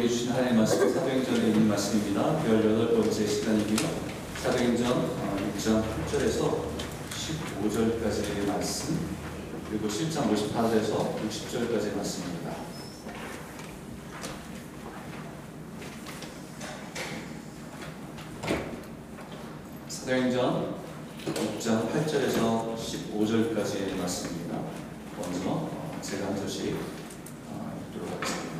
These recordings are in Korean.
우리에게 주신 하나님의 말씀 사도행전에 있는 말씀입니다. 18번째 시간이고요. 사도행전 6장 8절에서 15절까지의 말씀 그리고 7장 58절에서 60절까지의 말씀입니다. 사도행전 6장 8절에서 15절까지의 말씀입니다. 먼저 제가 한 절씩 읽도록 하겠습니다.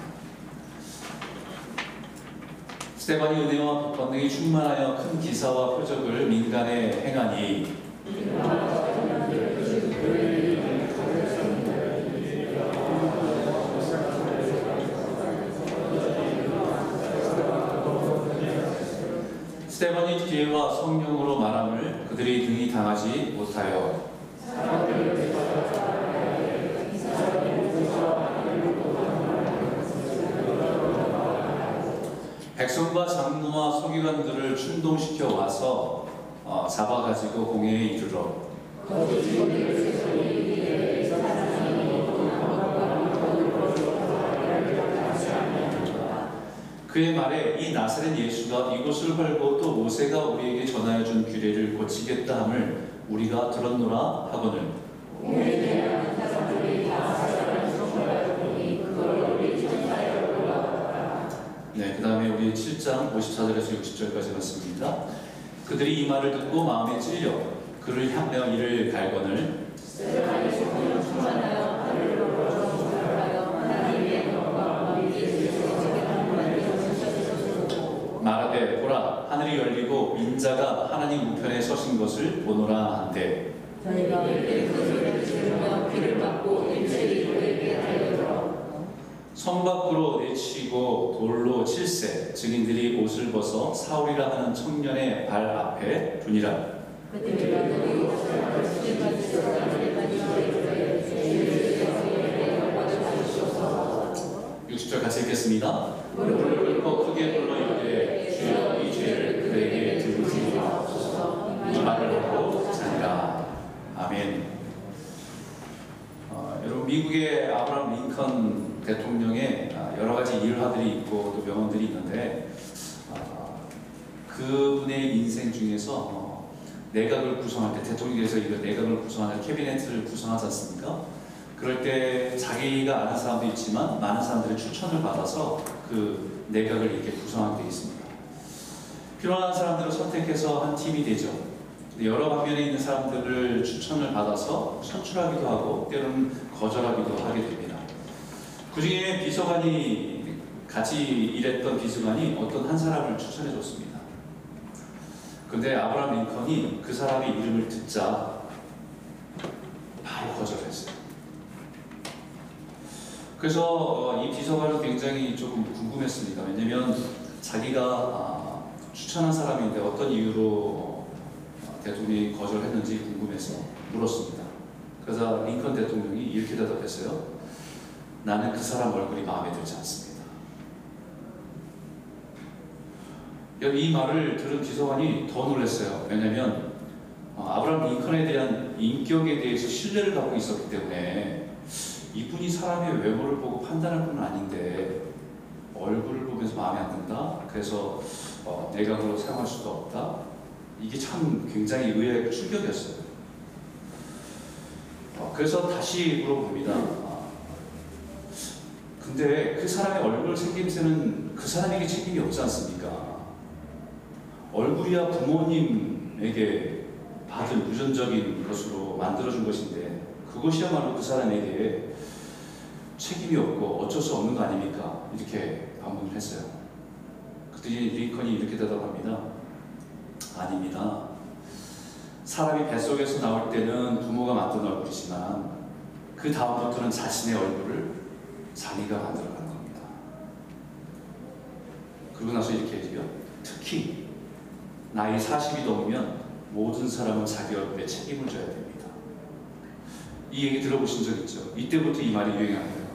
스테반이 은혜와 권능이 충만하여 큰 기사와 표적을 민간에 행하니. 스테반이 기회와 성령으로 말함을 그들이 등이 당하지 못하여 백성과 장로와 서기관들을 충동시켜 와서 어, 잡아가지고 공회에 이르러. 그의 말에 이 나사렛 예수가 이곳을 헐고 또 모세가 우리에게 전하여 준 규례를 고치겠다 함을 우리가 들었노라 하거늘 그 다음에 우리 7장 54절에서 60절까지 말씀입니다. 그들이 이 말을 듣고 마음에 찔려 그를 향하여 이를 갈거늘 말하되 보라 하늘이 열리고 인자가 하나님 우편에 서신 것을 보노라 한대 저희가 소리를 들으며 귀를 막고 일제히 그에게 달려들어 성 밖으로 내치고 돌로 칠세 증인들이 옷을 벗어 사울이라 하는 청년의 발 앞에 받으시옵소서 60절 같이 읽겠습니다. 무릎을 꿇고 크게 불러 이르되 주여 이 죄를 그들에게 들으시 주옵소서. 이 말을 듣고 자니라. 아멘. 어, 여러분 미국의 아브라함 링컨 대통령의 아, 여러 가지 일화들이 있고 또 명언들이 있는데 아, 그분의 인생 중에서 어, 내각을 구성할 때 대통령께서 이거 내각을 구성하는 캐비넷을 구성하지 않습니까? 그럴 때 자기가 아는 사람도 있지만 많은 사람들의 추천을 받아서 그 내각을 이렇게 구성하게 되어 있습니다. 필요한 사람들을 선택해서 한 팀이 되죠. 여러 방면에 있는 사람들을 추천을 받아서 선출하기도 하고 때로는 거절하기도 하게 됩니다. 그 중에 비서관이 같이 일했던 비서관이 어떤 한 사람을 추천해 줬습니다. 근데 아브라함 링컨이 그 사람의 이름을 듣자 바로 거절했어요. 그래서 어, 이 비서관은 굉장히 조금 궁금했습니다. 왜냐면 자기가 아, 추천한 사람인데 어떤 이유로 어, 대통령이 거절했는지 궁금해서 물었습니다. 그래서 링컨 대통령이 이렇게 대답했어요. 나는 그 사람 얼굴이 마음에 들지 않습니다. 이 말을 들은 비서관이 더 놀랐어요. 왜냐면 어, 아브라함 링컨에 대한 인격에 대해서 신뢰를 갖고 있었기 때문에 이분이 사람의 외모를 보고 판단할 분은 아닌데 얼굴을 보면서 마음에 안 든다. 그래서 어, 내각으로 사용할 수도 없다. 이게 참 굉장히 의외의 충격이었어요. 어, 그래서 다시 물어봅니다. 아, 근데 그 사람의 얼굴 책임세는 그 사람에게 책임이 없지 않습니까? 얼굴이야 부모님에게 받은 유전적인 것으로 만들어준 것인데 그것이야말로 그 사람에게 책임이 없고 어쩔 수 없는 거 아닙니까? 이렇게 반문을 했어요. 그때 링컨이 이렇게 대답합니다. 아닙니다. 사람이 뱃속에서 나올 때는 부모가 만든 얼굴이지만 그 다음부터는 자신의 얼굴을 자기가 만들어가는 겁니다. 그러고 나서 이렇게 해줘요. 특히 나이 40이 넘으면 모든 사람은 자기 얼굴에 책임을 져야 됩니다. 이 얘기 들어보신 적 있죠? 이때부터 이 말이 유행한 거예요.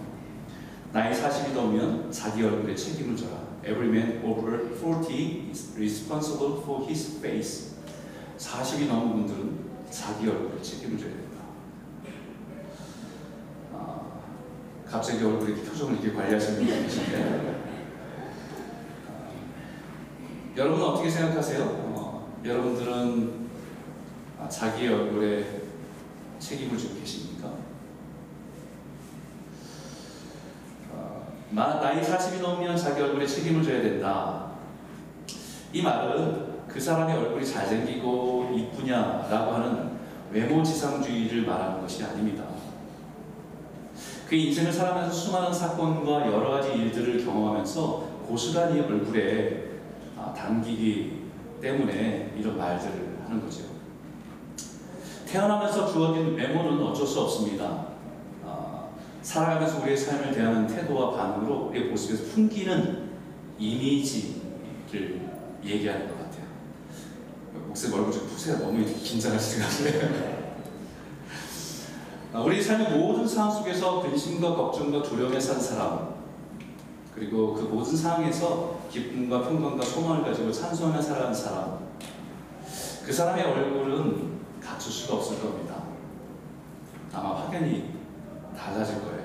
나이 40이 넘으면 자기 얼굴에 책임을 져라. Every man over 40 is responsible for his face. 40이 넘은 분들은 자기 얼굴에 책임을 져야 된다. 아, 갑자기 얼굴에 표정을 이렇게 관리하시는 분이 계신데 여러분은 어떻게 생각하세요? 어, 여러분들은 아, 자기 얼굴에 책임을 지고 계십니까? 어, 나- 나이 40이 넘으면 자기 얼굴에 책임을 져야 된다. 이 말은 그 사람의 얼굴이 잘생기고 이쁘냐라고 하는 외모 지상주의를 말하는 것이 아닙니다. 그 인생을 살아가면서 수많은 사건과 여러 가지 일들을 경험하면서 고스란히 얼굴에 아, 담기기 때문에 이런 말들을 하는 거죠. 태어나면서 주어진 외모는 어쩔 수 없습니다. 아, 살아가면서 우리의 삶을 대하는 태도와 반응으로 우리의 모습에서 풍기는 이미지를 얘기하는 것 같아요. 목사님 얼굴 좀 푸세요. 너무 긴장하시는 것 같아요. 아, 우리 삶의 모든 상황 속에서 근심과 걱정과 두려움에 산 사람 그리고 그 모든 상황에서 기쁨과 평강과 소망을 가지고 찬송하며 살아가는 사람 그 사람의 얼굴은 갖출 수가 없을 겁니다. 아마 확연히 달라질 거예요.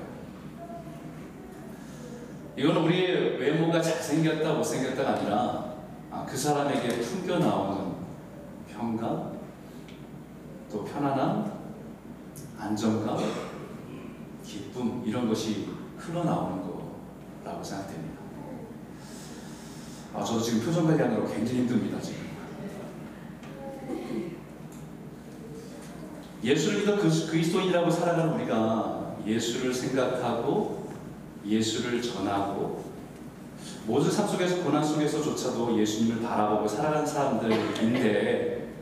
이거는 우리의 외모가 잘생겼다 못생겼다가 아니라 아, 그 사람에게 풍겨 나오는 평강 또 편안함 안정감, 기쁨 이런 것이 흘러나오는 거라고 생각됩니다. 아, 저도 지금 표정 관리하느라 굉장히 힘듭니다 지금. 예수를 믿어 그- 그리스도인이라고 살아가는 우리가 예수를 생각하고 예수를 전하고 모든 삶 속에서 고난 속에서조차도 예수님을 바라보고 살아가는 사람들인데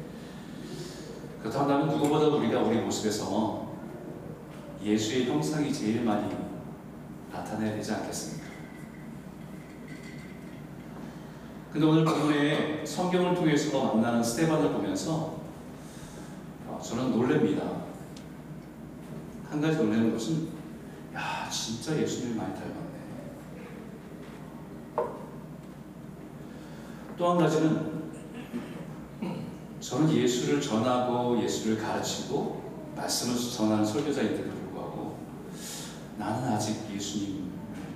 그렇다고 하면 누구보다 우리가 우리 모습에서 예수의 형상이 제일 많이 나타나야 되지 않겠습니까? 근데 오늘 본문에 성경을 통해서 만나는 스테반을 보면서 어, 저는 놀랍니다. 한 가지 놀라는 것은 야 진짜 예수님을 많이 닮았네. 또 한 가지는 저는 예수를 전하고 예수를 가르치고 말씀을 전하는 설교자인데도 나는 아직 예수님을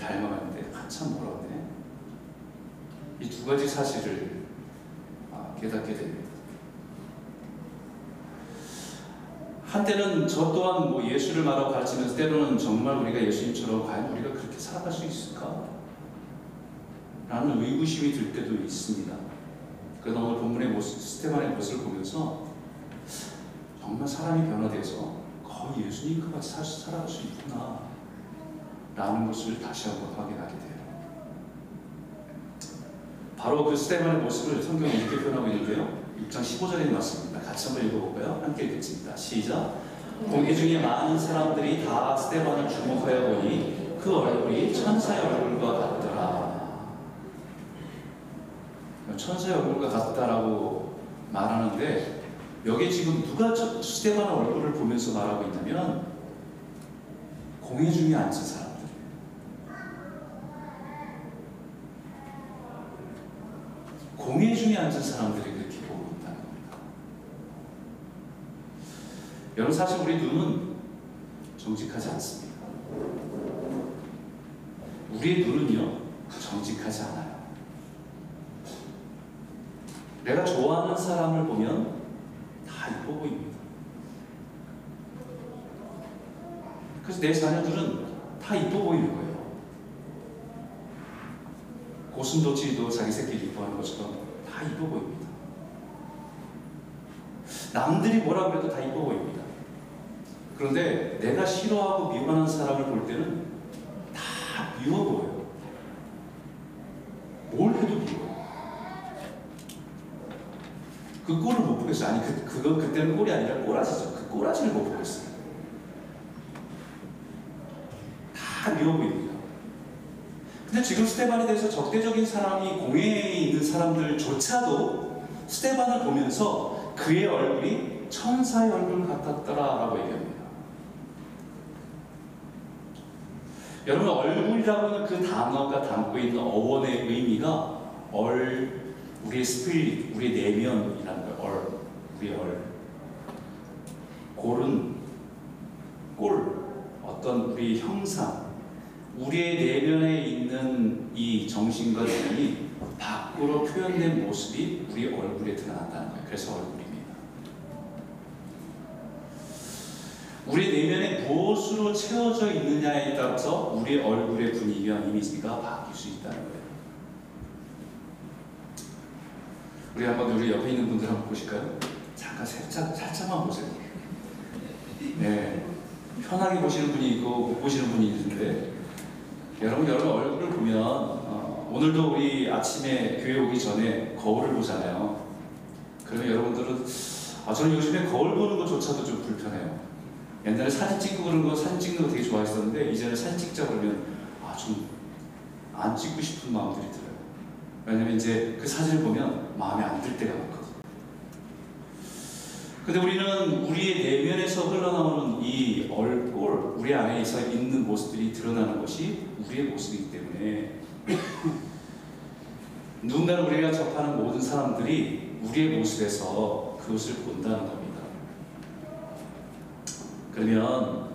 닮아가는데 한참 멀었네. 이 두 가지 사실을 아, 깨닫게 됩니다. 한때는 저 또한 뭐 예수를 말하고 가르치면서 때로는 정말 우리가 예수님처럼 과연 우리가 그렇게 살아갈 수 있을까? 라는 의구심이 들 때도 있습니다. 그러나 오늘 본문의 모습, 스테반의 모습을 보면서 정말 사람이 변화돼서 거의 예수님 같이 살, 살아갈 수 있구나 라는 것을 다시 한번 확인하게 돼요. 바로 그 스테반의 모습을 성경이 이렇게 표현하고 있는데요. 6장 15절에 나왔습니다. 같이 한번 읽어볼까요? 함께 읽겠습니다. 시작. 공회 중에 많은 사람들이 다 스테반을 주목하여 보니 그 얼굴이 천사의 얼굴과 같더라. 천사의 얼굴과 같다라고 말하는데 여기 지금 누가 저- 스테반의 얼굴을 보면서 말하고 있냐면 공회 중에 앉은 사람들. 공회 중에 앉은 사람들이 그렇게 보고 있다는 겁니다. 여러분 사실 우리 눈은 정직하지 않습니다. 우리의 눈은요 정직하지 않아요. 내가 좋아하는 사람을 보면 다 이뻐 보입니다. 그래서 내 자녀들은 다 이뻐 보이는 거예요. 고슴도치도 자기 새끼를 이뻐하는 것처럼 다 이뻐 보입니다. 남들이 뭐라 그래도 다 이뻐 보입니다. 그런데 내가 싫어하고 미워하는 사람을 볼 때는 다 미워 보여요. 뭘 해도 미워요. 그 꼴을 못 보겠어요. 아니, 그, 그거 그때는 꼴이 아니라 꼬라지죠. 그 꼬라지를 못 보겠어요. 다 미워 보입니다. 근데 지금 스테반에 대해서 적대적인 사람이 공회에 있는 사람들조차도 스테반을 보면서 그의 얼굴이 천사의 얼굴 같았더라라고 얘기합니다. 여러분 얼굴이라고 하는 그 단어가 담고 있는 어원의 의미가 얼 우리의 스피릿, 우리의 내면이라는 거예요. 얼, 우리의 얼. 골은 꼴, 어떤 우리 형상, 우리의 내면에 있는 이 정신과 내면이 밖으로 표현된 모습이 우리 얼굴에 드러난다는 거예요. 그래서 얼굴입니다. 우리 내면에 무엇으로 채워져 있느냐에 따라서 우리 얼굴의 분위기와 이미지가 바뀔 수 있다는 거예요. 우리 한번 우리 옆에 있는 분들 한번 보실까요? 잠깐 살짝 살짝만 보세요. 네, 편하게 보시는 분이 있고 못 보시는 분이 있는데 여러분 여러분 얼굴을 보면 어, 오늘도 우리 아침에 교회 오기 전에 거울을 보잖아요. 그러면 여러분들은 아, 저는 요즘에 거울 보는 것조차도 좀 불편해요. 옛날에 사진 찍고 그런 거 사진 찍는 거 되게 좋아했었는데 이제는 사진 찍자 그러면 아 좀 안 찍고 싶은 마음들이 들어요. 왜냐면 이제 그 사진을 보면 마음에 안 들 때가 많거든요. 근데 우리는 우리의 내면에서 흘러나오는 이 얼굴, 우리 안에서 있는 모습들이 드러나는 것이 우리의 모습이기 때문에 누군가는 우리가 접하는 모든 사람들이 우리의 모습에서 그것을 본다는 겁니다. 그러면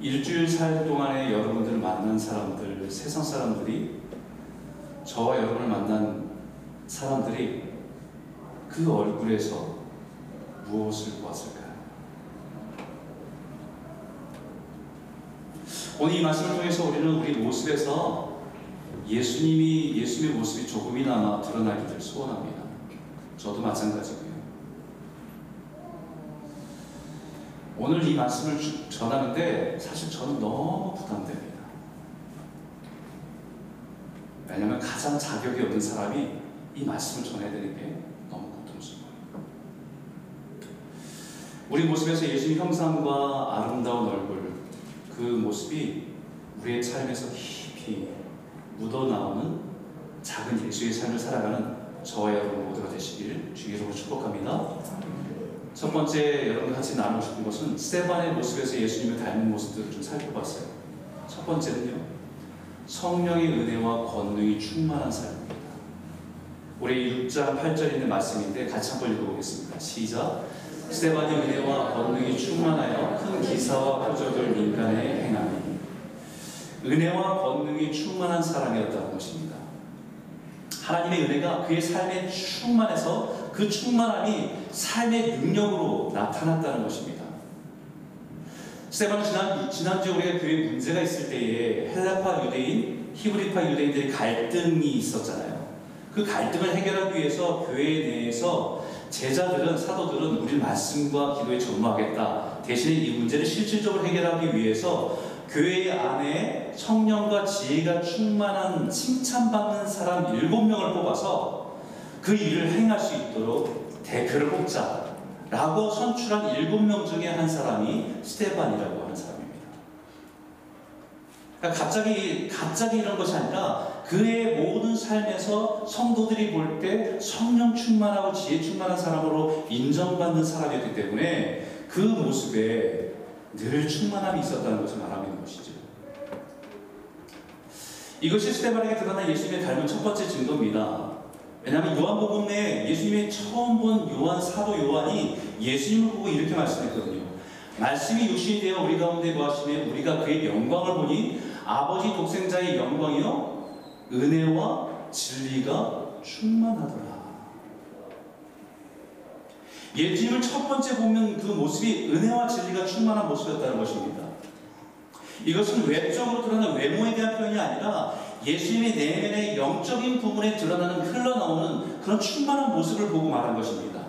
일주일 살 동안에 여러분들 만난 사람들, 세상 사람들이 저와 여러분을 만난 사람들이 그 얼굴에서 무엇을 보았을까요? 오늘 이 말씀을 통해서 우리는 우리 모습에서 예수님이 예수님의 모습이 조금이나마 드러나기를 소원합니다. 저도 마찬가지고요. 오늘 이 말씀을 주- 전하는데 사실 저는 너무 부담됩니다. 왜냐하면 가장 자격이 없는 사람이 이 말씀을 전해야 되는 게 너무 고통스러워요. 우리 모습에서 예수님 형상과 아름다운 얼굴, 그 모습이 우리의 삶에서 깊이 묻어나오는 작은 예수의 삶을 살아가는 저와 여러분 모두가 되시기를 주의 이름으로 축복합니다. 첫 번째 여러분 같이 나누고 싶은 것은 스테반의 모습에서 예수님을 닮은 모습들을 좀 살펴봤어요. 첫 번째는요, 성령의 은혜와 권능이 충만한 삶입니다. 우리 6장 8절에 있는 말씀인데 같이 한번 읽어보겠습니다. 시작. 스테반의 은혜와 권능이 충만하여 큰 기사와 표적을 민간에 행하니 은혜와 권능이 충만한 사람이었다는 것입니다. 하나님의 은혜가 그의 삶에 충만해서 그 충만함이 삶의 능력으로 나타났다는 것입니다. 스테반은 지난, 지난주에 우리가 교회에 문제가 있을 때에 헬라파 유대인, 히브리파 유대인들의 갈등이 있었잖아요. 그 갈등을 해결하기 위해서 교회 내에서 제자들은, 사도들은 우리 말씀과 기도에 전무하겠다. 대신에 이 문제를 실질적으로 해결하기 위해서 교회 안에 성령과 지혜가 충만한 칭찬받는 사람 일곱 명을 뽑아서 그 일을 행할 수 있도록 대표를 뽑자. 라고 선출한 일곱 명 중에 한 사람이 스테반이라고 하는 사람입니다. 그러니까 갑자기, 갑자기 이런 것이 아니라 그의 모든 삶에서 성도들이 볼 때 성령 충만하고 지혜 충만한 사람으로 인정받는 사람이었기 때문에 그 모습에 늘 충만함이 있었다는 것을 말하고 있는 것이죠. 이것이 스테반에게 드러난 예수님의 닮은 첫 번째 증거입니다. 왜냐하면 요한복음에 예수님이 처음 본 요한 사도 요한이 예수님을 보고 이렇게 말씀했거든요. 말씀이 육신이 되어 우리 가운데 거하시며 우리가 그의 영광을 보니 아버지 독생자의 영광이요 은혜와 진리가 충만하더라. 예수님을 첫 번째 보면 그 모습이 은혜와 진리가 충만한 모습이었다는 것입니다. 이것은 외적으로 드러나는 외모에 대한 표현이 아니라 예수님의 내면의 영적인 부분에 드러나는 흘러나오는 그런 충만한 모습을 보고 말한 것입니다.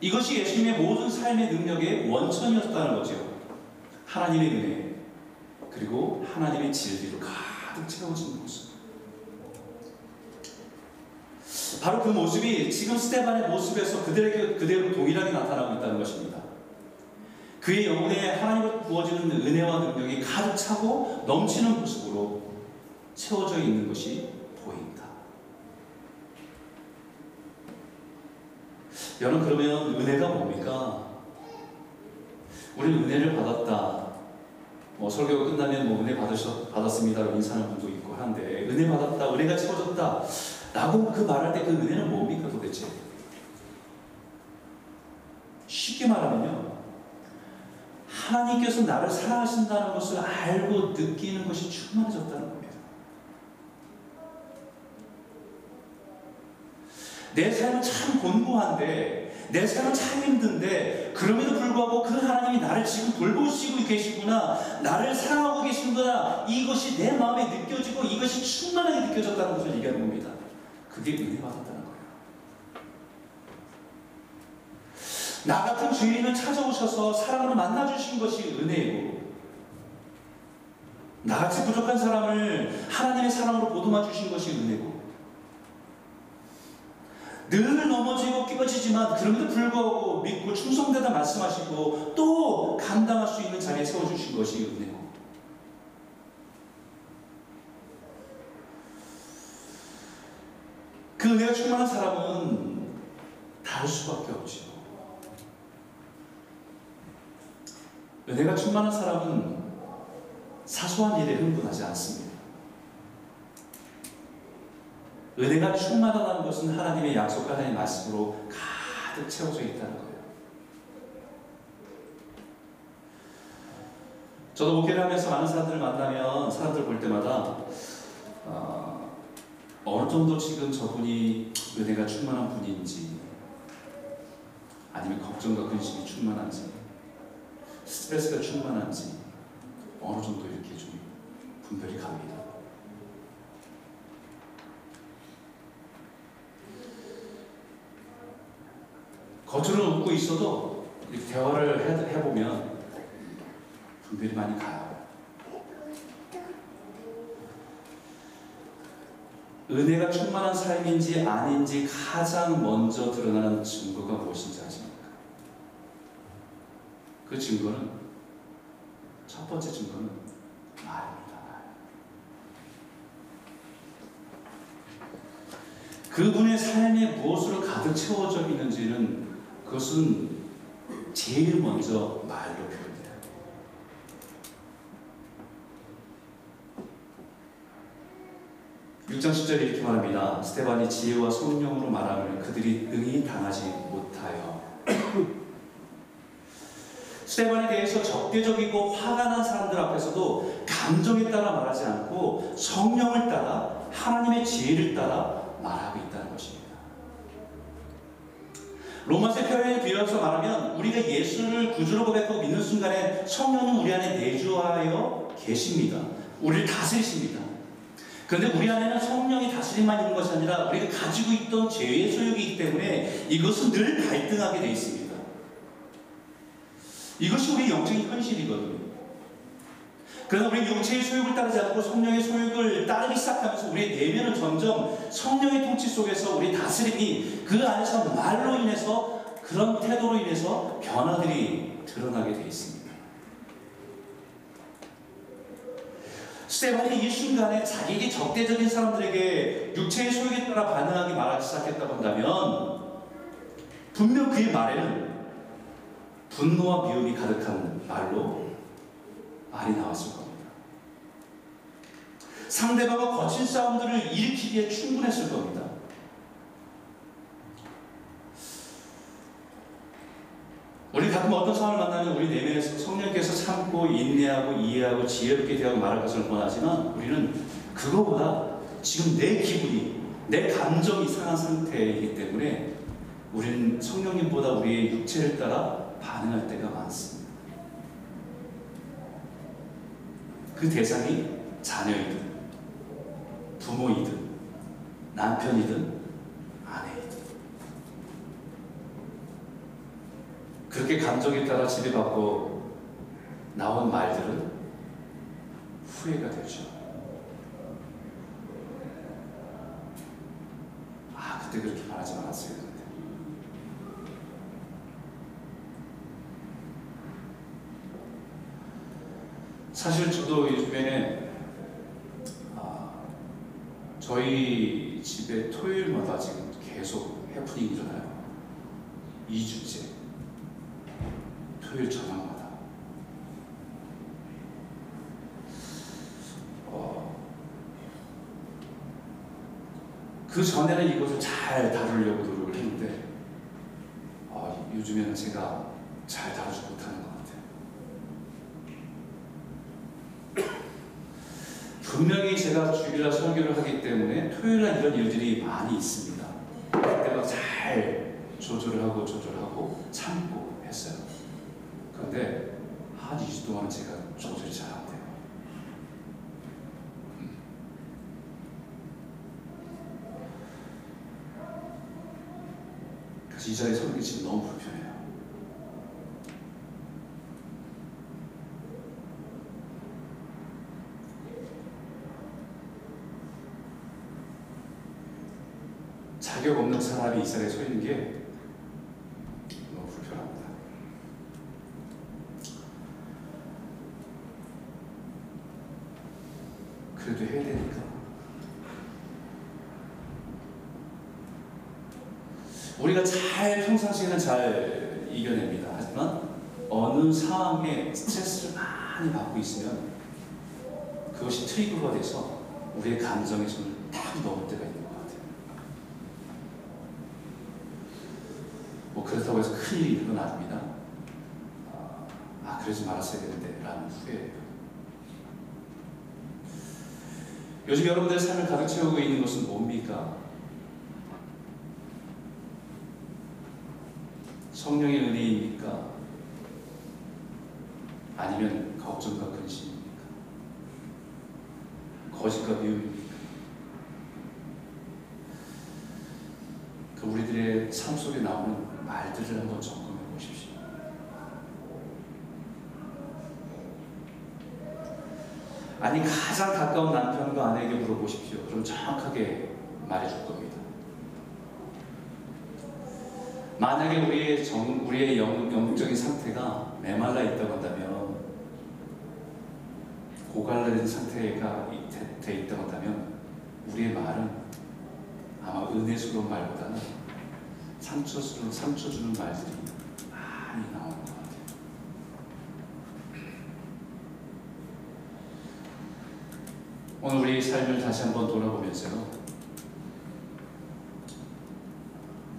이것이 예수님의 모든 삶의 능력의 원천이었다는 거죠. 하나님의 은혜 그리고 하나님의 진리로 가득 채워진 모습. 바로 그 모습이 지금 스테반의 모습에서 그들에게 그대로 동일하게 나타나고 있다는 것입니다. 그의 영혼에 하나님으로 부어지는 은혜와 능력이 가득 차고 넘치는 모습으로 채워져 있는 것이 보인다. 여러분 그러면 은혜가 뭡니까? 우리는 은혜를 받았다. 뭐 설교가 끝나면 뭐 은혜 받으셨 받았습니다. 인사하는 분도 있고 한데 은혜 받았다, 은혜가 채워졌다. 라고 그 말할 때 그 은혜는 뭡니까 도대체? 쉽게 말하면요. 하나님께서 나를 사랑하신다는 것을 알고 느끼는 것이 충만해졌다는 겁니다. 내 삶은 참 곤고한데 내 삶은 참 힘든데 그럼에도 불구하고 그 하나님이 나를 지금 돌보시고 계시구나 나를 사랑하고 계시구나 이것이 내 마음에 느껴지고 이것이 충만하게 느껴졌다는 것을 얘기하는 겁니다 그게 은혜 받았다는 거예요. 나 같은 죄인을 찾아오셔서 사랑으로 만나주신 것이 은혜이고 나같이 부족한 사람을 하나님의 사랑으로 보듬어 주신 것이 은혜고. 늘 넘어지고 끼어지지만 그럼에도 불구하고 믿고 충성되다 말씀하시고 또 감당할 수 있는 자리에 세워주신 것이 은혜고 그 은혜가 충만한 사람은 다를 수밖에 없죠. 은혜가 충만한 사람은 사소한 일에 흥분하지 않습니다. 은혜가 충만하다는 것은 하나님의 약속과 하나님의 말씀으로 가득 채워져 있다는 거예요. 저도 목회를 하면서 많은 사람들을 만나면 사람들 볼 때마다 어, 어느 정도 지금 저분이 은혜가 충만한 분인지 아니면 걱정과 근심이 충만한지 스트레스가 충만한지 어느 정도 이렇게 좀 분별이 갑니다. 겉으로는 웃고 있어도 대화를 해, 해보면 분별이 많이 가요. 은혜가 충만한 삶인지 아닌지 가장 먼저 드러나는 증거가 무엇인지 아십니까? 그 증거는 첫 번째 증거는 말입니다. 그분의 삶에 무엇으로 가득 채워져 있는지는 그것은 제일 먼저 말로 표현 돼요. 육장 10절에 이렇게 말합니다. 스테반이 지혜와 성령으로 말함을 그들이 능히 당하지 못하여 스테반에 대해서 적대적이고 화가 난 사람들 앞에서도 감정에 따라 말하지 않고 성령을 따라 하나님의 지혜를 따라 말하고 있다는 것입니다. 로마서 표현에 비유해서 말하면 우리가 예수를 구주로 고백하고 믿는 순간에 성령은 우리 안에 내주하여 계십니다. 우리를 다스리십니다. 그런데 우리 안에는 성령이 다스림만 있는 것이 아니라 우리가 가지고 있던 죄의 소욕이기 때문에 이것은 늘 갈등하게 되어 있습니다. 이것이 우리 영적인 현실이거든요. 그러나 우리 육체의 소욕을 따르지 않고 성령의 소욕을 따르기 시작하면서 우리의 내면은 점점 성령의 통치 속에서 우리 다스림이 그 안에서 말로 인해서 그런 태도로 인해서 변화들이 드러나게 되어 있습니다. 스테반이 이 순간에 자기에게 적대적인 사람들에게 육체의 소욕에 따라 반응하기 말하기 시작했다고 한다면 분명 그의 말에는 분노와 미움이 가득한 말로 말이 나왔을 겁니다. 상대방과 거친 싸움들을 일으키기에 충분했을 겁니다. 우리 가끔 어떤 상황을 만나면 우리 내면에서 성령께서 참고 인내하고 이해하고 지혜롭게 대하고 말할 것을 원하지만 우리는 그거보다 지금 내 기분이 내 감정이 상한 상태이기 때문에 우리는 성령님보다 우리의 육체를 따라 반응할 때가 많습니다. 그 대상이 자녀이든 부모이든 남편이든 아내이든 그렇게 감정에 따라 지배받고 나온 말들은 후회가 되죠. 아 그때 그렇게 말하지 말았어야 했는데 사실 저도 요즘에 아, 저희 집에 토요일마다 지금 계속 해프닝이 일어나요. 2주째. 토요일 저녁마다. 어, 그 전에는 이것을 잘 다루려고 노력을 했는데, 어, 요즘에는 제가 잘 다루지 못하는 것 같아요. 분명히 제가 주일날 설교를 하기 때문에 토요일날 이런 일들이 많이 있습니다. 그때마다 잘 조절을 하고 조절하고 참고 했어요. 그런데 한 2주 동안은 제가 조절이 잘 안 돼요. 음. 그래서 이 자리에 서는 게 지금 너무 불편해요. 자격 없는 사람이 이 자리에 서 있는 게 너무 불편합니다. 그래도 해야 되니까. 우리가 잘 평상시에는 잘 이겨냅니다. 하지만 어느 상황에 스트레스를 많이 받고 있으면 그것이 트리거가 돼서 우리의 감정의 손을 딱 넣을 때가 있는 것 같아요. 뭐 그렇다고 해서 큰일이 있는 건 아닙니다. 아, 아 그러지 말았어야 되는데 라는 후회예요. 요즘 여러분들의 삶을 가득 채우고 있는 것은 뭡니까? 성령의 은혜입니까? 아니면 걱정과 근심입니까? 거짓과 미움입니까? 그 우리들의 삶 속에 나오는 말들을 한번 점검해 보십시오. 아니 가장 가까운 남편과 아내에게 물어보십시오. 그럼 정확하게 말해줄 겁니다. 만약에 우리의 정, 우리의 영, 영적인 상태가 메말라 있다고 한다면 고갈라진 상태가 이- 돼, 돼 있다고 한다면 우리의 말은 아마 은혜스러운 말보다는 상처스러운 상처 주는 말들이 많이 나오는 것 같아요. 오늘 우리 삶을 다시 한번 돌아보면서요.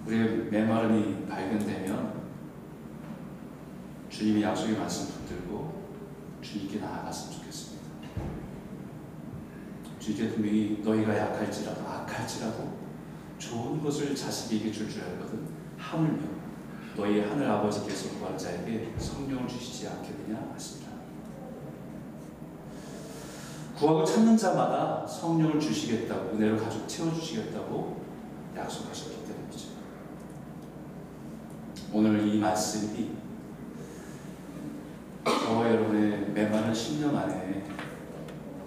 우리의 메마름이 발견되면 주님의 약속의 말씀 붙들고 주님께 나아갔으면 좋겠습니다. 주님께 분명히 너희가 약할지라도 악할지라도 좋은 것을 자식에게 줄 줄 알거든 하물며 너희 하늘 아버지께서 구하는 자에게 성령을 주시지 않겠느냐 하십니다. 구하고 찾는 자마다 성령을 주시겠다고 은혜로 가족 채워주시겠다고 약속하셨기 때문이죠. 오늘 이 말씀이 저와 여러분의 메마른 10년 안에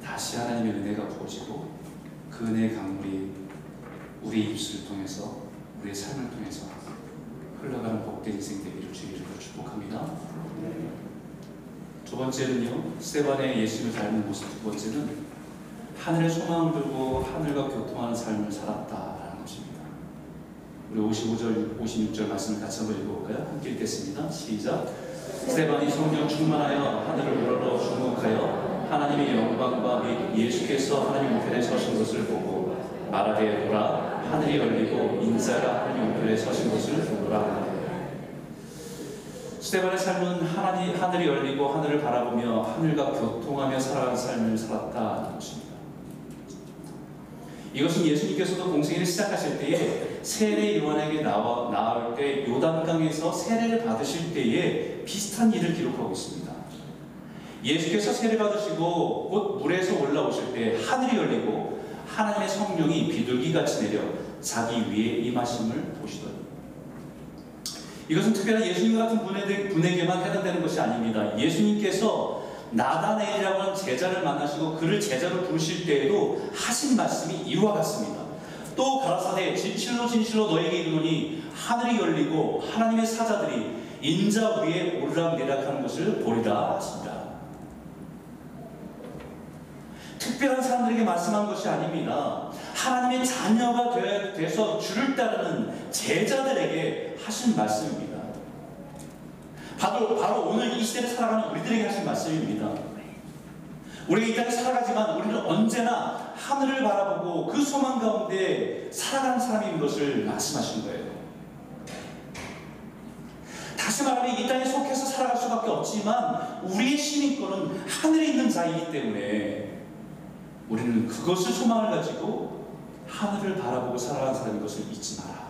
다시 하나님의 은혜가 부어지고 그 은혜의 강물이 우리 입술을 통해서 우리의 삶을 통해서 흘러가는 복된 인생 되기를 주기를 축복합니다. 두 번째는요, 스테반의 예수를 닮은 모습 두 번째는 하늘의 소망을 두고 하늘과 교통하는 삶을 것입니다. 우리 55절, 56절 말씀을 같이 한번 읽어볼까요? 함께 읽겠습니다. 시작. 스테반이 성령 충만하여 하늘을 우러러 주목하여 하나님의 영광과 및 예수께서 하나님 우편에 서신 것을 보고 말하되 보라 하늘이 열리고 인자가 하나님 우편에 서신 것을 보라 스테반의 삶은 하나님, 하늘이 열리고 하늘을 바라보며 하늘과 교통하며 살아가는 삶을 살았다는 것입니다. 이것은 예수님께서도 공생애를 시작하실 때에 세례 요한에게 나와, 나올 때 요단강에서 세례를 받으실 때에 비슷한 일을 기록하고 있습니다. 예수께서 세례 받으시고 곧 물에서 올라오실 때 하늘이 열리고 하나님의 성령이 비둘기같이 내려 자기 위에 임하심을 보시더니 이것은 특별한 예수님 같은 분에, 분에게만 해당되는 것이 아닙니다. 예수님께서 나다네일이라고 하는 제자를 만나시고 그를 제자로 부르실 때에도 하신 말씀이 이와 같습니다. 또 가라사대 진실로 진실로 너에게 이르노니 하늘이 열리고 하나님의 사자들이 인자 위에 오르락내락하는 것을 보리라 하십니다. 특별한 사람들에게 말씀한 것이 아닙니다. 하나님의 자녀가 되, 돼서 주를 따르는 제자들에게 하신 말씀입니다. 바로, 바로 오늘 이 시대를 살아가는 우리들에게 하신 말씀입니다. 우리가 이 땅에 살아가지만 우리는 언제나 하늘을 바라보고 그 소망 가운데 살아가는 사람인 것을 말씀하신 거예요. 다시 말하면 이 땅에 속해서 살아갈 수밖에 없지만 우리의 시민권은 하늘에 있는 자이기 때문에 우리는 그것을 소망을 가지고 하늘을 바라보고 살아가는 사람인 것을 잊지 마라.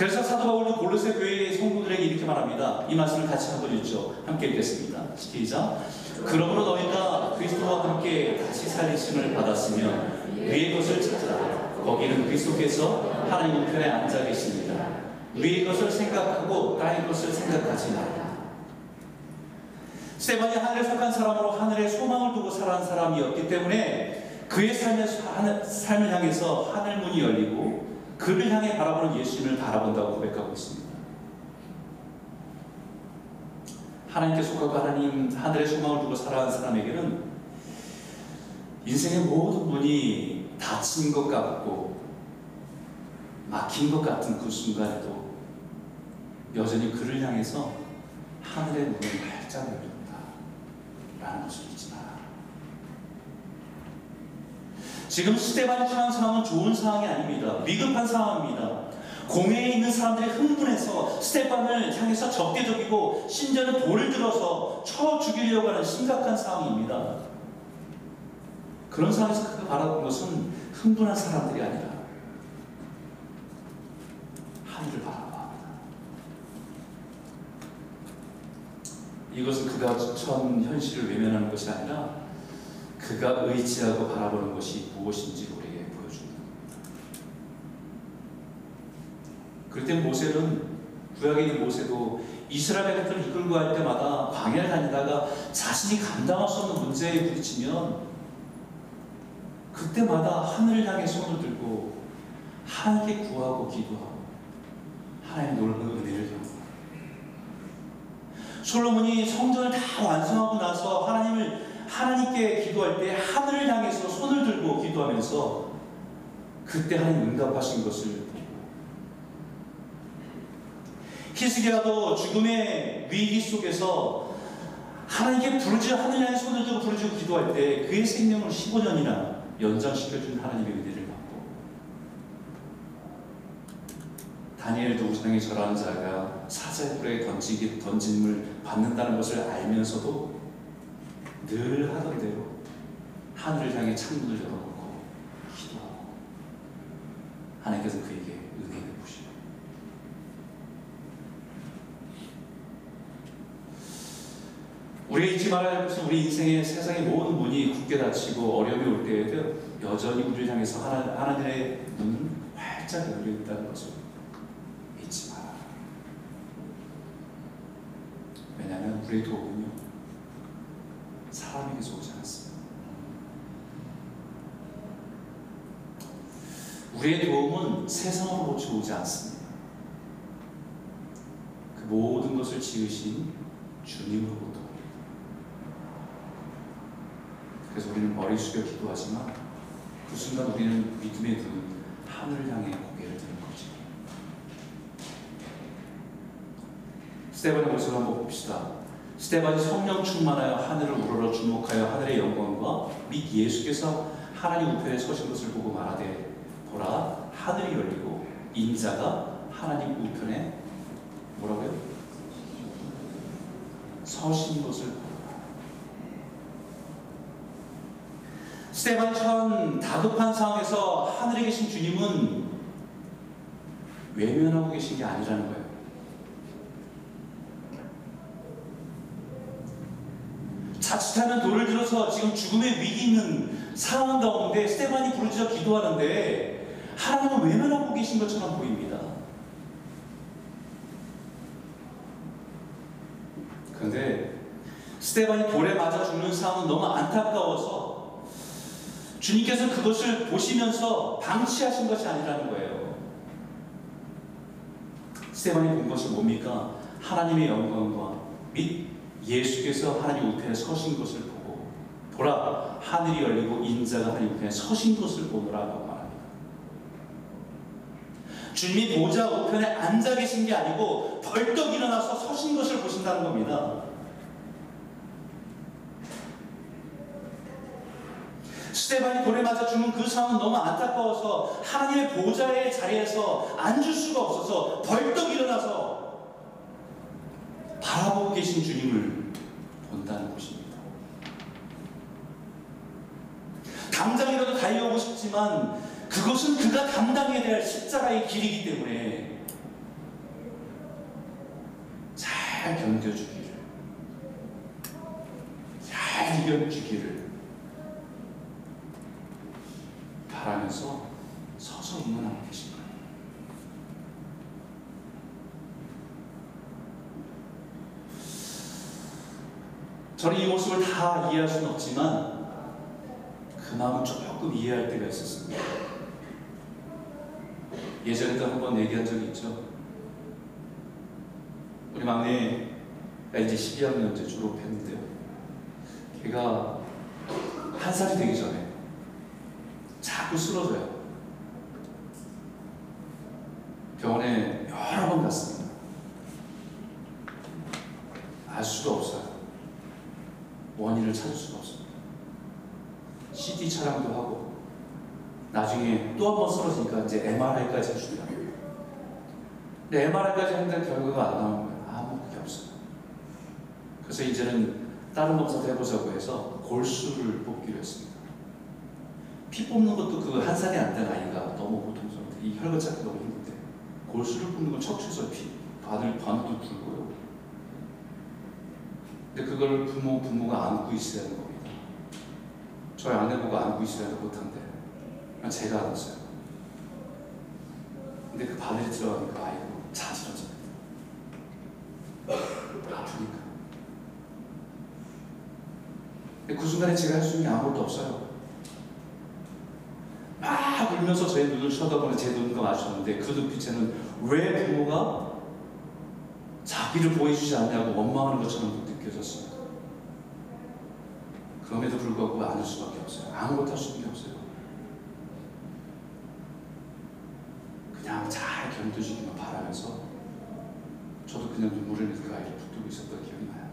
그래서 사도 바울도 골로새 교회의 성도들에게 이렇게 말합니다. 이 말씀을 같이 한번 읽죠. 함께 읽겠습니다. 시작. 그러므로 너희가 그리스도와 함께 다시 살리심을 받았으면 위의 것을 찾으라. 거기는 그리스도께서 하나님 우편에 앉아 계십니다. 위의 것을 생각하고 땅의 것을 생각하지 말라. 스테반이 하늘에 속한 사람으로 하늘에 소망을 두고 살아온 사람이었기 때문에 그의 삶의, 삶을 향해서 하늘 문이 열리고 그를 향해 바라보는 예수님을 바라본다고 고백하고 있습니다. 하나님께 속하고 하나님 하늘의 소망을 두고 살아간 사람에게는 인생의 모든 문이 닫힌 것 같고 막힌 것 같은 그 순간에도 여전히 그를 향해서 하늘의 문이 활짝 열린다. 라는 것을 잊지 마라. 지금 스테반이 처한 상황은 좋은 상황이 아닙니다. 위급한 상황입니다. 공회에 있는 사람들이 흥분해서 스테반을 향해서 적대적이고 심지어는 돌을 들어서 쳐 죽이려고 하는 심각한 상황입니다. 그런 상황에서 그가 바라본 것은 흥분한 사람들이 아니라 하늘을 바라봐. 이것은 그가 처한 현실을 외면하는 것이 아니라 그가 의지하고 바라보는 것이 무엇인지 우리에게 보여줍니다. 그럴 때 모세는 구약에 있는 모세도 이스라엘 백성을 이끌고 갈 때마다 광야를 다니다가 자신이 감당할 수 없는 문제에 부딪히면 그때마다 하늘을 향해 손을 들고 하나님께 구하고 기도하고 하나님 놀라는 은혜를 경험합니다. 솔로몬이 성전을 다 완성하고 나서 하나님을 하나님께 기도할 때 하늘을 향해서 손을 들고 기도하면서 그때 하나님 응답하신 것을 히스기야도 죽음의 위기 속에서 하나님께 부르짖어 하늘 향해 손을 들고 부르짖고 기도할 때 그의 생명을 15년이나 연장시켜준 하나님의 은혜를 받고. 다니엘도 우상에 절하는 자가 사자의 뿔에 던지기, 던짐을 받는다는 것을 알면서도 늘 하던 대로 하늘을 향해 창문을 열어놓고 기도하고 하나님께서 그에게 은혜를 부시고 우리가 잊지 말아야 할 것은 우리 인생의 세상의 모든 문이 굳게 닫히고 어려움이 올 때에도 여전히 우리를 향해서 하나, 하나님의 문은 활짝 열려 있다는 것을 잊지 마라. 왜냐하면 우리의 도움은요 사람에게서 오지 않습니다. 우리의 도움은 세상으로부터 오지 않습니다. 그 모든 것을 지으신 주님으로부터 옵니다. 그래서 우리는 머리 숙여 기도하지만 그 순간 우리는 믿음의 눈 하늘을 향해 고개를 드는 거죠. 스테반의 모습을 한번 봅시다. 스테반이 성령 충만하여 하늘을 우러러 주목하여 하늘의 영광과 및 예수께서 하나님 우편에 서신 것을 보고 말하되 보라 하늘이 열리고 인자가 하나님 우편에 뭐라고요? 서신 것을 보라. 스테반이 처한 다급한 상황에서 하늘에 계신 주님은 외면하고 계신 게 아니라는 거예요. 자칫하면 돌을 들어서 지금 죽음의 위기 있는 상황 가운데 스테반이 부르짖어 기도하는데 하나님은 외면하고 계신 것처럼 보입니다. 그런데 스테반이 돌에 맞아 죽는 상황은 너무 안타까워서 주님께서 그것을 보시면서 방치하신 것이 아니라는 거예요. 스테반이 본 것이 뭡니까? 하나님의 영광과 및 예수께서 하나님 우편에 서신 것을 보고 보라 하늘이 열리고 인자가 하나님 우편에 서신 것을 보노라고 말합니다. 주님이 보좌 우편에 앉아 계신 게 아니고 벌떡 일어나서 서신 것을 보신다는 겁니다. 스테반이 돌에 맞아 죽는 그 상황은 너무 안타까워서 하나님의 보좌의 자리에서 앉을 수가 없어서 벌떡 일어나서 바라보고 계신 주님을 본다는 것입니다. 당장이라도 달려오고 싶지만 그것은 그가 감당해야 될 십자가의 길이기 때문에 잘 견뎌주기를 잘 이겨주기를 바라면서 저는 이 모습을 다 이해할 수는 없지만 그 마음은 조금 이해할 때가 있었습니다. 예전에도 한 번 얘기한 적이 있죠. 우리 막내가 이제 12학년 때 졸업했는데요. 걔가 한 살이 되기 전에 자꾸 쓰러져요. 병원에 여러 번 갔습니다. 알 수가 없어요. 원인을 찾을 수가 없습니다. CT 촬영도 하고 나중에 또 한 번 쓰러지니까 이제 MRI까지 해줍니다. 근데 MRI까지 했는데 결과가 안 나오는 거예요. 아무 그게 없어요. 그래서 이제는 다른 검사도 해보자고 해서 골수를 뽑기로 했습니다. 피 뽑는 것도 그 한 살이 안 된 아이가 너무 고통스러운데 이 혈관 찾기 너무 힘든데 골수를 뽑는 건 척추에서 피 바늘 바늘도 불고요. 근데 그걸 부모 부모가 안고 있어야 하는 겁니다. 저희 아내보고 안고 있어야 못한대. 제가 안았어요. 근데 그 바늘이 들어가니까 아이고 자지러집니다. 아프니까. 근데 그 순간에 제가 할 수 있는 게 아무것도 없어요. 막 울면서 제 눈을 쳐다보는 제 눈과 마주쳤는데 그 눈빛에는 왜 부모가 자기를 보여주지 않냐고 원망하는 것처럼 느껴졌어요. 그럼에도 불구하고 안을 수밖에 없어요. 아무것도 할 수밖에 없어요. 그냥 잘 견뎌주기만 바라면서 저도 그냥 눈물을 흘리면서 그 아이를 붙들고 있었던 기억이 나요.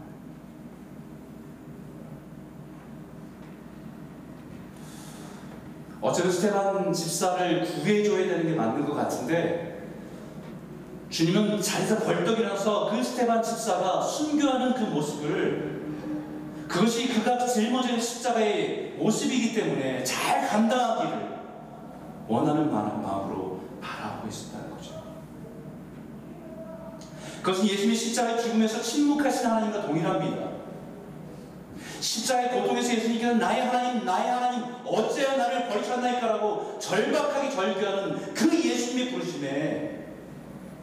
어쨌든 스테반 집사를 구해줘야 되는 게 맞는 것 같은데 주님은 자리에서 벌떡 일어나서 그 스테반 집사가 순교하는 그 모습을 그것이 그가 짊어지는 십자가의 모습이기 때문에 잘 감당하기를 원하는 마음으로 바라보고 있었다는 거죠. 그것은 예수님이 십자가의 죽음에서 침묵하신 하나님과 동일합니다. 십자가의 고통에서 예수님께서 나의 하나님, 나의 하나님, 어째야 나를 버리셨나이까라고 절박하게 절규하는 그 예수님의 부르심에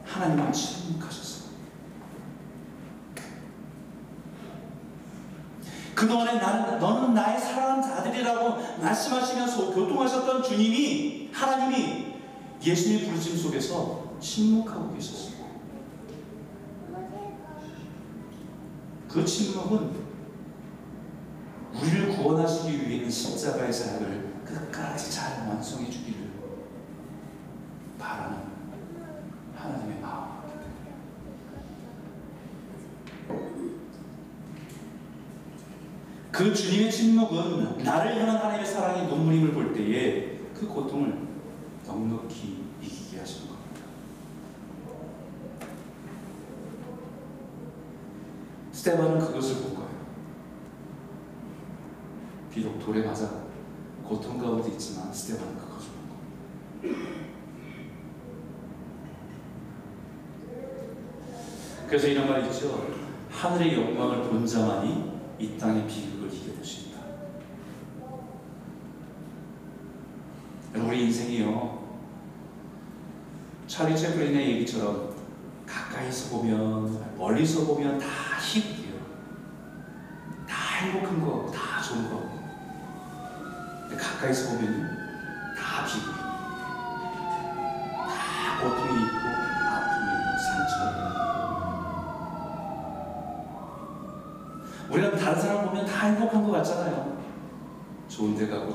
하나님은 침묵하셨어요. 그동안에 나는, 너는 나의 사랑하는 자들이라고 말씀하시면서 교통하셨던 주님이, 하나님이 예수님의 부르심 속에서 침묵하고 계셨어요. 그 침묵은 우리를 구원하시기 위해 그 십자가의 사역을 끝까지 잘 완성해 주기를 바라는 하나님의 때문에 그 주님의 침묵은 나를 향한 하나님의 사랑의 눈물임을 볼 때에 그 고통을 넉넉히 이기게 하시는 겁니다. 스테반은 그것을 본 거예요. 비록 돌에 맞아 고통 가운데 있지만 스테반은 그것을 본 거예요. 그래서 이런 말이 있죠. 하늘의 영광을 본 자만이 이 땅의 비극을 이겨볼 수 있다. 우리 인생이요. 찰리 채플린의 얘기처럼 가까이서 보면 멀리서 보면 다 희극이에요. 다 행복한 거, 다 좋은 거. 가까이서 보면 다 비극. 다 고통이 있고 아픔이 있고 상처. 우리가 다른 사람 보면 다 행복한 것 같잖아요.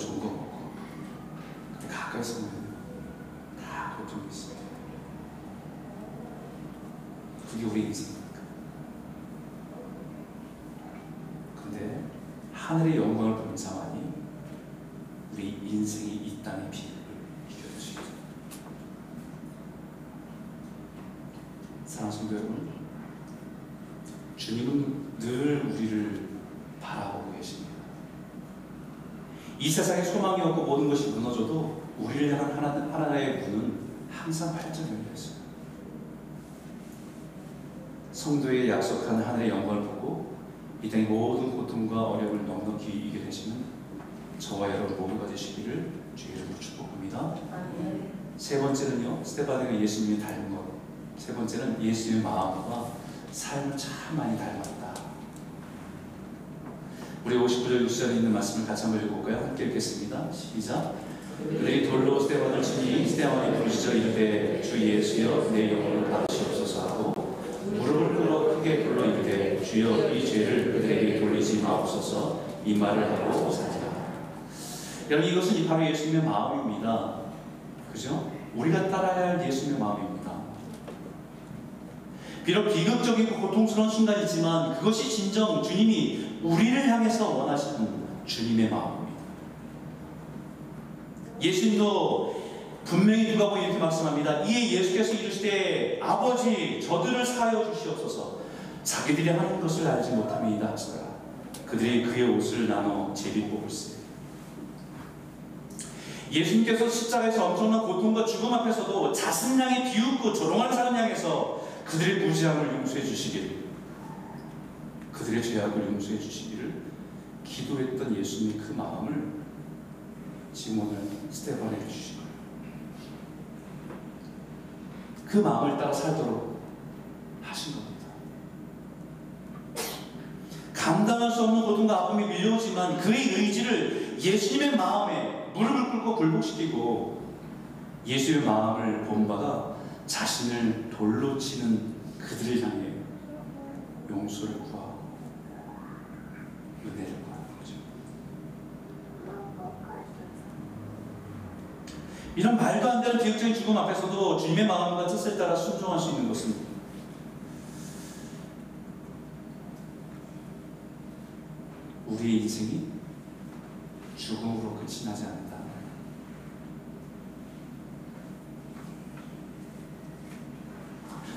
좋은 거 먹고. 가까이서 보면 다 고통이 있어요. 그게 우리 인생입니까? 근데 하늘의 영광을 보는 자만이 우리 인생이 이 땅의 비극을 이겨낼 수 있죠. 사랑하는 성도 여러분, 주님은 늘 우리를 바라보고 계십니다. 이 세상에 소망이 없고 모든 것이 무너져도 우리를 향한 하나, 하나의 문은 항상 활짝 열려 있어요. 성도의 약속한 하늘의 영광을 보고 이 땅의 모든 고통과 어려움을 넉넉히 이겨내시는 저와 여러분 모두가 되시기를 주의 이름으로 축복합니다. 아멘. 세 번째는요, 스테파네가 예수님이 닮은 것. 세 번째는 예수님의 마음과 삶을 참 많이 닮았다. 우리 59절 6절에 있는 말씀을 같이 한번 읽어볼까요? 함께 읽겠습니다. 시작. 그들이 돌로 스테반을 치니 스테반이 부르짖어 이르되 주 예수여 내 영혼을 받으시옵소서 하고 무릎을 꿇어 크게 불러 이르되 주여 이 죄를 그들에게 돌리지 마옵소서 이 말을 하고 사니라. 여러분 이것은 이 바로 예수님의 마음입니다. 그죠? 우리가 따라야 할 예수님의 마음입니다. 비록 비극적이고 고통스러운 순간이지만 그것이 진정 주님이 우리를 향해서 원하시는 주님의 마음입니다. 예수님도 분명히 누가 보면 이렇게 말씀합니다. 이에 예수께서 이르시되 아버지 저들을 사하여 주시옵소서 자기들이 하는 것을 알지 못함이다 하시더라. 그들이 그의 옷을 나눠 제비 뽑을세. 예수님께서 십자가에서 엄청난 고통과 죽음 앞에서도 자신 향해 비웃고 조롱하는 사람 향해서 그들의 무지함을 용서해 주시기를 그들의 죄악을 용서해 주시기를 기도했던 예수님의 그 마음을 오늘 스테반에게 거예요. 그 마음을 따라 살도록 하신 겁니다. 감당할 수 없는 고통과 아픔이 밀려오지만 그의 의지를 예수님의 마음에 무릎을 꿇고 굴복시키고 예수의 마음을 본바가 자신을 돌로 치는 그들을 향해 용서를 구하고 은혜를 구하는 거죠. 이런 말도 안 되는 비극적인 죽음 앞에서도 주님의 마음과 뜻을 따라 순종할 수 있는 것은 우리의 인생이 죽음으로 끝이 나지 않는다.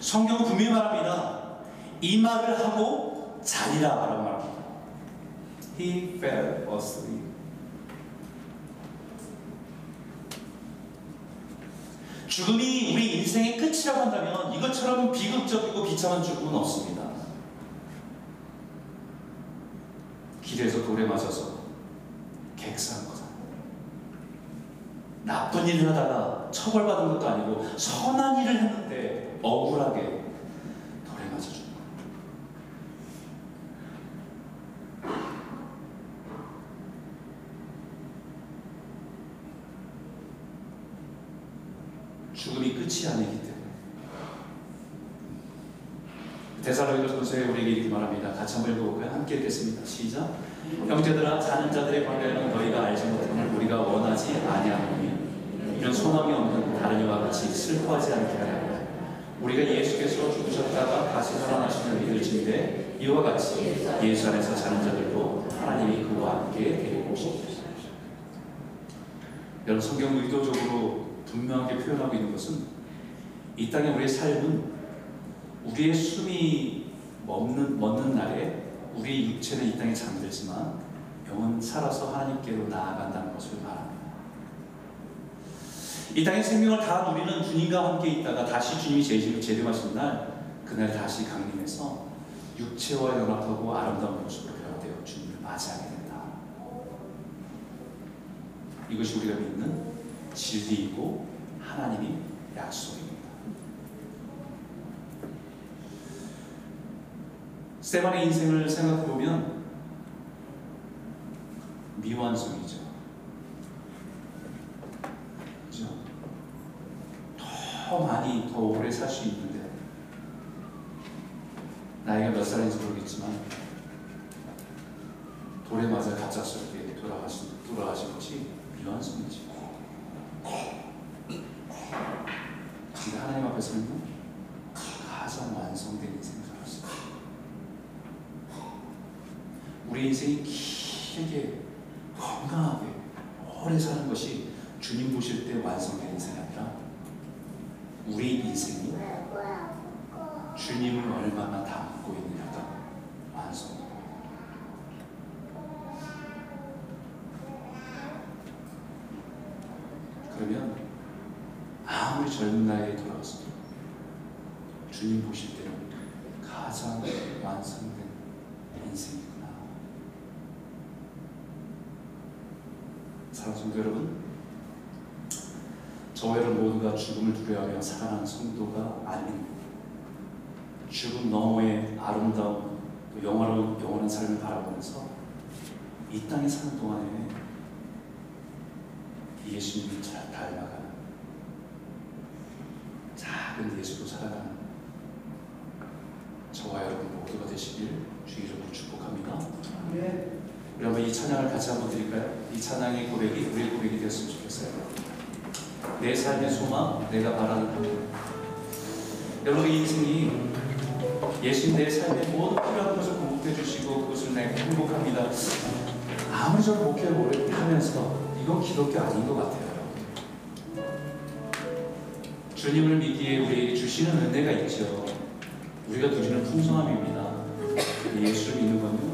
성경은 분명히 말합니다. 이 말을 하고 자리라 라고 말합니다. He fell asleep. 죽음이 우리 인생의 끝이라고 한다면 이것처럼 비극적이고 비참한 죽음은 없습니다. 길에서 돌에 맞아서 객사한 거다. 나쁜 일을 하다가 처벌받은 것도 아니고 선한 일을 했는데 억울하게 돌에 맞아 죽은 거야. 죽음이 끝이 아니기 때문에 데살로니가전서에 우리에게 이렇게 말합니다. 같이 한번 읽어볼까요? 함께 읽겠습니다. 시작. 형제들아 자는 자들의 관계는 너희가 알지 못함을 우리가 원하지 아니하노니 이런 소망이 없는 다른 이와 같이 슬퍼하지 않게 하려 우리가 예수께서 죽으셨다가 다시 살아나시는 믿을진데 이와 같이 예수 안에서 자는 자들도 하나님이 그와 함께 데리고 오시옵소서. 여러분 성경 의도적으로 분명하게 표현하고 있는 것은 이 땅의 우리의 삶은 우리의 숨이 멎는, 멎는 날에 우리의 육체는 이 땅에 잠들지만 영은 살아서 하나님께로 나아간다는 것을 말합니다. 이 땅의 생명을 다 누리는 주님과 함께 있다가 다시 주님이 재림을 재림하신 날 그날 다시 강림해서 육체와 연합하고 아름다운 모습으로 변화되어 주님을 맞이하게 된다. 이것이 우리가 믿는 진리이고 하나님이 약속입니다. 스테반의 인생을 생각해 보면 미완성이죠. 그죠? 더 많이 더 오래 살 수 있는데 나이가 몇 살인지 모르겠지만 돌에 맞아 갑작스럽게 돌아가신 돌아가신 것이 미완성이죠. 근데 하나님 앞에 서는 가장 완성된 인생을 살았어요. 우리 인생이 길게 건강하게 오래 사는 것이 주님 보실 때 완성된 인생이 아니라 우리 인생이 주님을 얼마나 닮고 있느냐가 완성. 그러면 아무리 젊은 나이에 돌아가서도 주님 보실 때는 가장 완성된 인생이구나. 사랑하는 성도 여러분, 저와 여러분 모두가 죽음을 두려워하며 살아가는 성도가 아닌 죽음 너머의 아름다운 또 영화로운 영원한 삶을 바라보면서 이 땅에 사는 동안에 예수님을 잘 닮아가는 작은 예수로 살아가는 저와 여러분 모두가 되시길 주 이름으로 축복합니다. 우리 한번 이 찬양을 같이 한번 드릴까요? 이 찬양의 고백이 우리의 고백이 되었으면 좋겠어요. 내 삶의 소망, 내가 바라는 하늘. 여러분 이 인생이 예수님 내 삶의 모든 필요한 것을 공급해 주시고 그것을 내가 행복합니다. 아무리 저를 목회를 오래 하면서 이건 기독교 아닌 것 같아요. 주님을 믿기에 우리에게 주시는 은혜가 있죠. 우리가 누리는 풍성함입니다. 예수를 믿는 건요.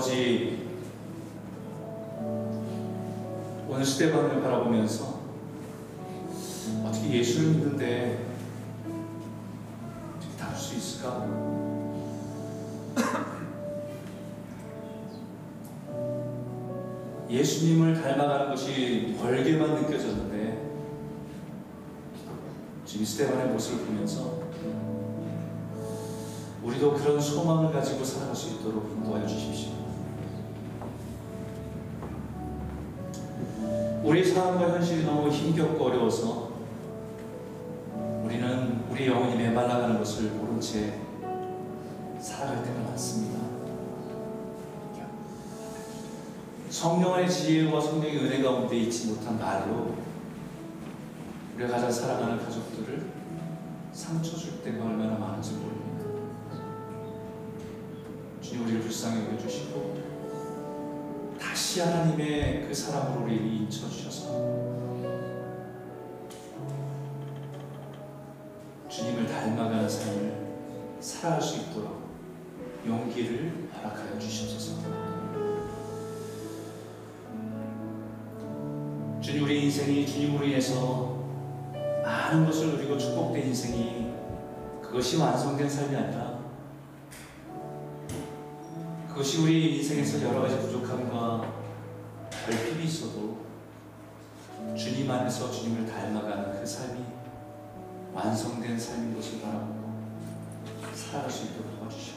아버지 오늘 시대반을 바라보면서 어떻게 예수를 믿는데 어떻게 다룰 수 있을까? 예수님을 닮아가는 것이 벌게만 느껴졌는데 지금 시대반의 모습을 보면서 우리도 그런 소망을 가지고 살아갈 수 있도록 인도하여 주십시오. 우리 삶과 현실이 너무 힘겹고 어려워서 우리는 우리 영혼이 메말라가는 것을 모른 채 살아갈 때가 많습니다. 성령의 지혜와 성령의 은혜 가운데 있지 못한 말로 우리가 가장 사랑하는 가족들을 상처 줄 때가 얼마나 많은지 모릅니다. 주님 우리를 불쌍히 여겨주시고 다시 하나님의 그 사랑으로 우리를 인쳐 주셔서 주님을 닮아가는 삶을 살아갈 수 있도록 용기를 허락하여 주시옵소서. 주님 우리 인생이 주님으로 인해서 많은 것을 누리고 축복된 인생이 그것이 완성된 삶이 아니라 그것이 우리 인생에서 여러 가지 부족함과 결핍이 있어도 주님 안에서 주님을 닮아가는 그 삶이 완성된 삶인 것을 바라보고 살아갈 수 있도록 도와주시오.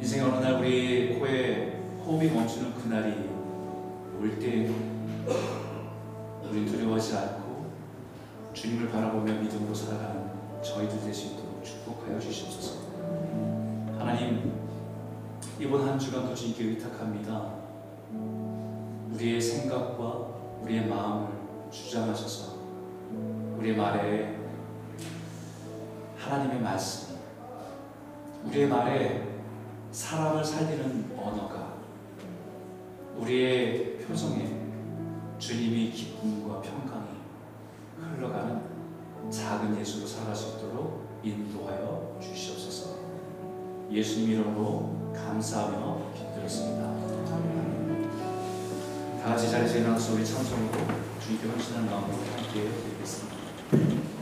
인생 어느 날 우리 코에 호흡이 멈추는 그날이 올 때에도 우리 두려워하지 않고 주님을 바라보며 믿음으로 살아가는 저희들 되시 있도록 축복하여 주시옵소서 하나님 이번 한 주간도 주님께 위탁합니다. 우리의 생각과 우리의 마음을 주장하셔서 우리의 말에 하나님의 말씀, 우리의 말에 사람을 살리는 언어가 우리의 표정에 주님이 기쁨과 평강이 흘러가는 작은 예수로 살아갈 수 있도록 인도하여 주시옵소서. 예수님 이름으로 감사하며 기도했습니다. 다 같이 자리에서 일어나서 우리 찬송으로 주님께 헌신한 마음으로 함께 드리겠습니다.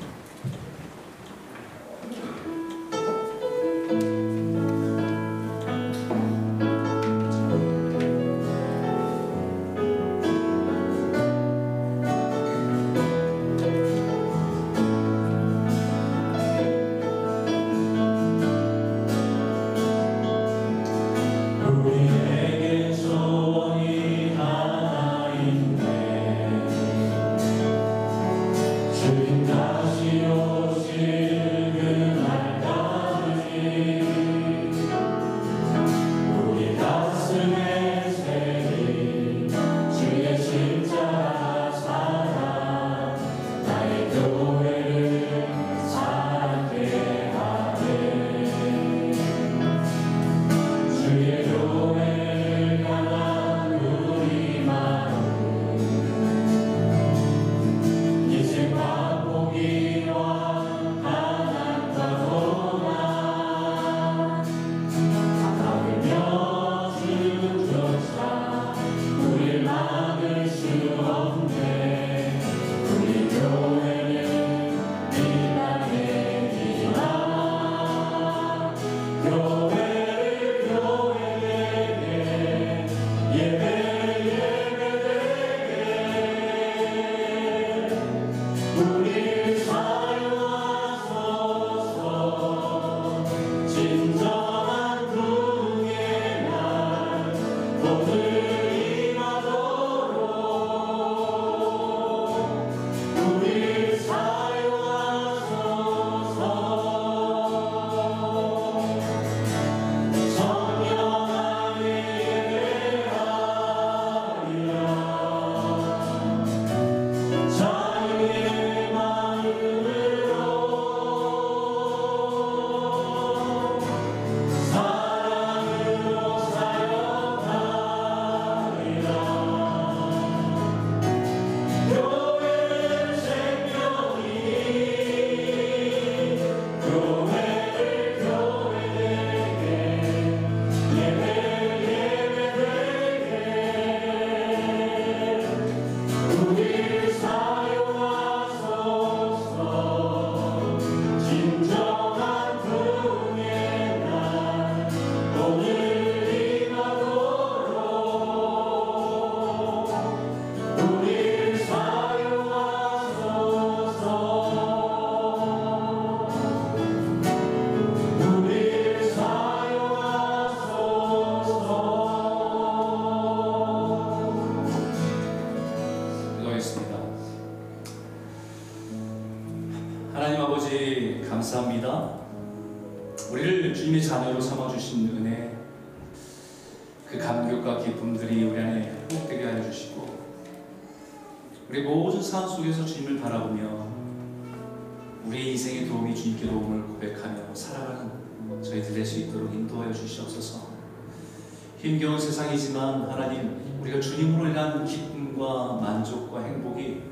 힘겨운 세상이지만 하나님 우리가 주님으로 인한 기쁨과 만족과 행복이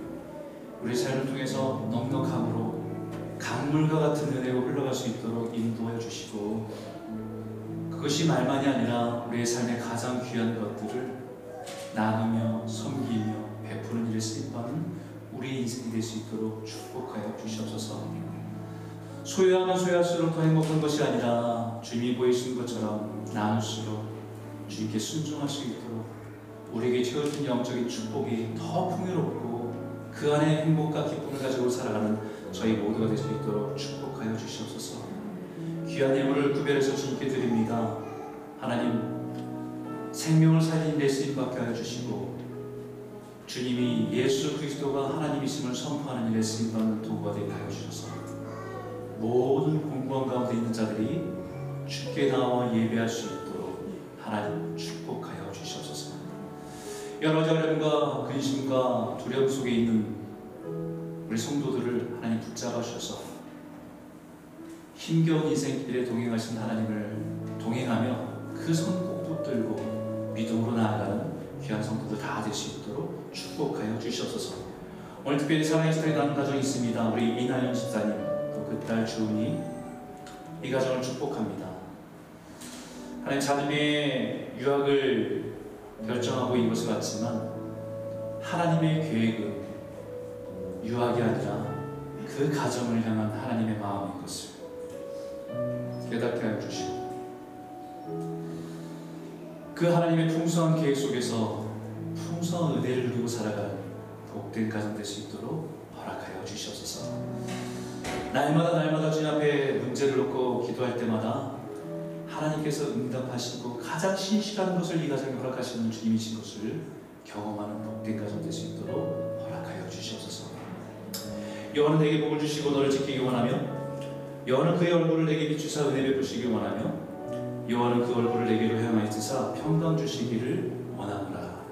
우리 삶을 통해서 넉넉함으로 강물과 같은 은혜로 흘러갈 수 있도록 인도해 주시고 그것이 말만이 아니라 우리의 삶의 가장 귀한 것들을 나누며 섬기며 베푸는 일에 쓰임받는 우리의 인생이 될 수 있도록 축복하여 주시옵소서. 소유하면 소유할수록 더 행복한 것이 아니라 주님이 보이시는 것처럼 나눌수록 주님께 순종할 수 있도록 우리에게 채워진 영적인 축복이 더 풍요롭고 그 안에 행복과 기쁨을 가지고 살아가는 저희 모두가 될 수 있도록 축복하여 주시옵소서. 귀한 예물을 구별해서 주님께 드립니다. 하나님 생명을 살린 내 쓰임 받게 하여 주시고 주님이 예수 그리스도가 하나님이심을 선포하는 일에 쓰임 받는 도구가 되게 하여 주셔서 모든 공부한 가운데 있는 자들이 주께 나와 예배할 수 있도록 하나님 축복하여 주시옵소서. 여러 어려움과 근심과 두려움 속에 있는 우리 성도들을 하나님 붙잡아 주셔서 힘겨운 인생길에 동행하신 하나님을 동행하며 그 손 꼭 붙들고 믿음으로 나아가는 귀한 성도들 다 될 수 있도록 축복하여 주시옵소서. 오늘 특별히 사랑의 스타일 나는 가정이 있습니다. 우리 이나연 집사님 또 그딸 주은이 이 가정을 축복합니다. 하나님 자녀의 유학을 결정하고 이곳에 왔지만 하나님의 계획은 유학이 아니라 그 가정을 향한 하나님의 마음인 것을 깨닫게 하여 주시고 그 하나님의 풍성한 계획 속에서 풍성한 은혜를 누리고 살아가는 복된 가정 될 수 있도록 허락하여 주시옵소서. 날마다 날마다 주님 앞에 문제를 놓고 기도할 때마다 하나님께서 응답하시고 가장 신실한 것을 이 가정에 허락하시는 주님이신 것을 경험하는 복된 가정 될 수 있도록 허락하여 주시옵소서. 여호와는 내게 복을 주시고 너를 지키기 원하며 여호와는 그의 얼굴을 내게 비추사 은혜 베푸시기 원하며 여호와는 그 얼굴을 내게로 향하여서 평강 주시기를 원하노라.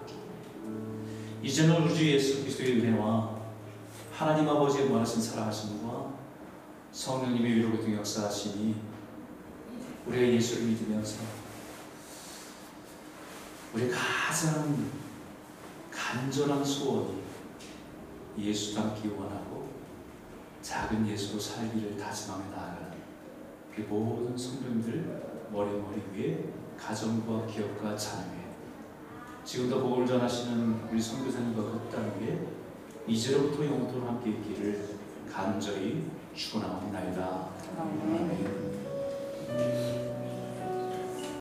이제는 우리 주 예수 그리스도의 은혜와 하나님 아버지의 무한하신 사랑하심과 성령님의 위로 고통 역사하심이 우리가 예수를 믿으면서 우리 가장 간절한 소원이 예수 닮기 원하고 작은 예수로 살기를 다짐하며 나아가는 그 모든 성도님들 머리머리 위에 가정과 기업과 자녀에 지금도 복을 전하시는 우리 선교사님과 그 땅 위에 이제로부터 영원토록 함께 있기를 간절히 축원하옵나이다. 아멘. うん。